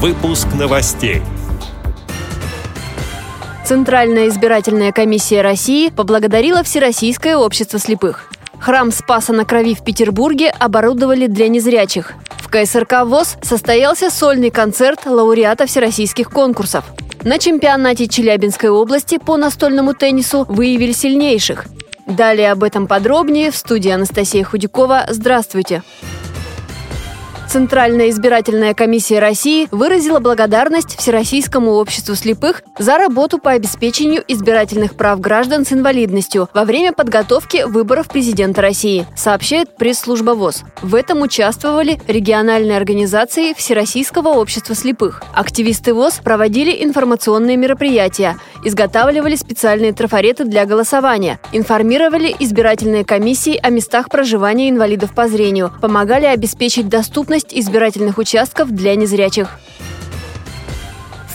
Выпуск новостей. Центральная избирательная комиссия России поблагодарила Всероссийское общество слепых. Храм Спаса на Крови в Петербурге оборудовали для незрячих. В КСРК ВОЗ состоялся сольный концерт лауреата всероссийских конкурсов. На чемпионате Челябинской области по настольному теннису выявили сильнейших. Далее об этом подробнее в студии Анастасия Худякова. Здравствуйте! Центральная избирательная комиссия России выразила благодарность Всероссийскому обществу слепых за работу по обеспечению избирательных прав граждан с инвалидностью во время подготовки выборов президента России, сообщает пресс-служба ВОЗ. В этом участвовали региональные организации Всероссийского общества слепых. Активисты ВОЗ проводили информационные мероприятия, изготавливали специальные трафареты для голосования, информировали избирательные комиссии о местах проживания инвалидов по зрению, помогали обеспечить доступность доступность избирательных участков для незрячих.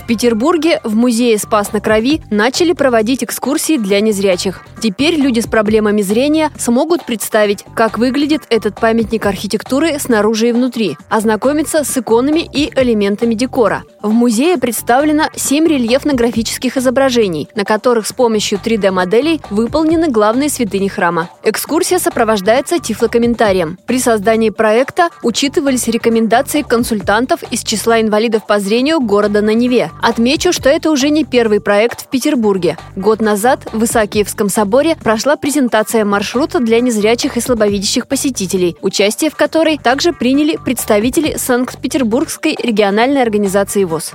В Петербурге в музее «Спас на крови» начали проводить экскурсии для незрячих. Теперь люди с проблемами зрения смогут представить, как выглядит этот памятник архитектуры снаружи и внутри, ознакомиться с иконами и элементами декора. В музее представлено 7 рельефно-графических изображений, на которых с помощью 3D-моделей выполнены главные святыни храма. Экскурсия сопровождается тифлокомментарием. При создании проекта учитывались рекомендации консультантов из числа инвалидов по зрению города на Неве. Отмечу, что это уже не первый проект в Петербурге. Год назад в Исаакиевском соборе прошла презентация маршрута для незрячих и слабовидящих посетителей, участие в которой также приняли представители Санкт-Петербургской региональной организации ВОЗ.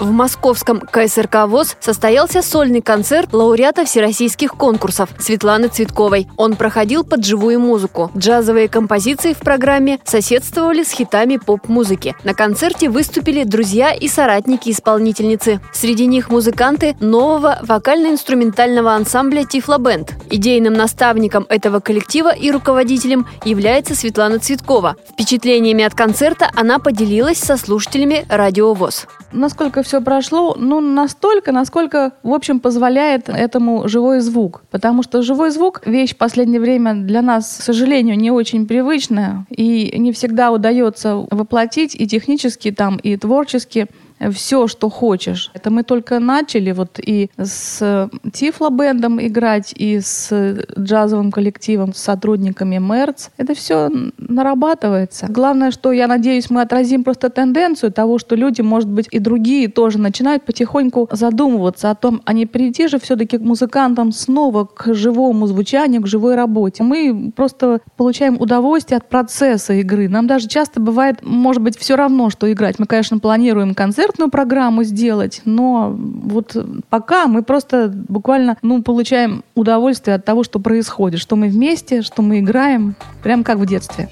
В московском КСРК ВОЗ состоялся сольный концерт лауреата всероссийских конкурсов Светланы Цветковой. Он проходил под живую музыку. Джазовые композиции в программе соседствовали с хитами поп-музыки. На концерте выступили друзья и соратники исполнительницы. Среди них музыканты нового вокально-инструментального ансамбля «Тифло Бенд». Идейным наставником этого коллектива и руководителем является Светлана Цветкова. Впечатлениями от концерта она поделилась со слушателями радио ВОЗ. Насколько все прошло, ну, настолько, насколько, в общем, позволяет этому живой звук. Потому что живой звук — вещь в последнее время для нас, к сожалению, не очень привычная, и не всегда удается воплотить и технически, там, и творчески все, что хочешь. Это мы только начали вот и с Тифло-бендом играть, и с джазовым коллективом, с сотрудниками Мерц. Это все нарабатывается. Главное, что я надеюсь, мы отразим просто тенденцию того, что люди, может быть, и другие тоже начинают потихоньку задумываться о том, а не прийти же все-таки к музыкантам снова к живому звучанию, к живой работе. Мы просто получаем удовольствие от процесса игры. Нам даже часто бывает, может быть, все равно, что играть. Мы, конечно, планируем концерт, концертную программу сделать, но вот пока мы просто буквально ну, получаем удовольствие от того, что происходит, что мы вместе, что мы играем, прям как в детстве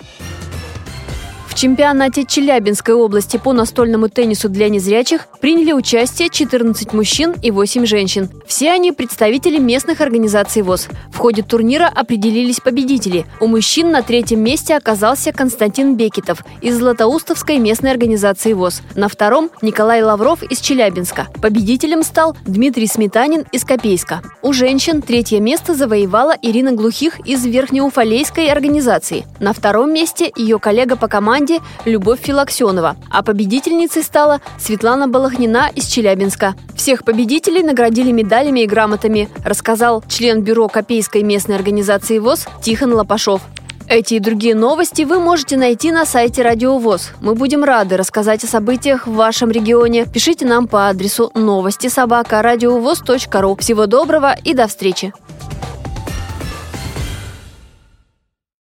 чемпионате Челябинской области по настольному теннису для незрячих приняли участие 14 мужчин и 8 женщин. Все они представители местных организаций ВОЗ. В ходе турнира определились победители. У мужчин на третьем месте оказался Константин Бекетов из Златоустовской местной организации ВОЗ. На втором – Николай Лавров из Челябинска. Победителем стал Дмитрий Сметанин из Копейска. У женщин третье место завоевала Ирина Глухих из Верхнеуфалейской организации. На втором месте ее коллега по команде команде Любовь Филаксенова, а победительницей стала Светлана Балахнина из Челябинска. Всех победителей наградили медалями и грамотами, рассказал член бюро Копейской местной организации ВОЗ Тихон Лопашов. Эти и другие новости вы можете найти на сайте Радио ВОЗ. Мы будем рады рассказать о событиях в вашем регионе. Пишите нам по адресу новости собака ру. Всего доброго и до встречи!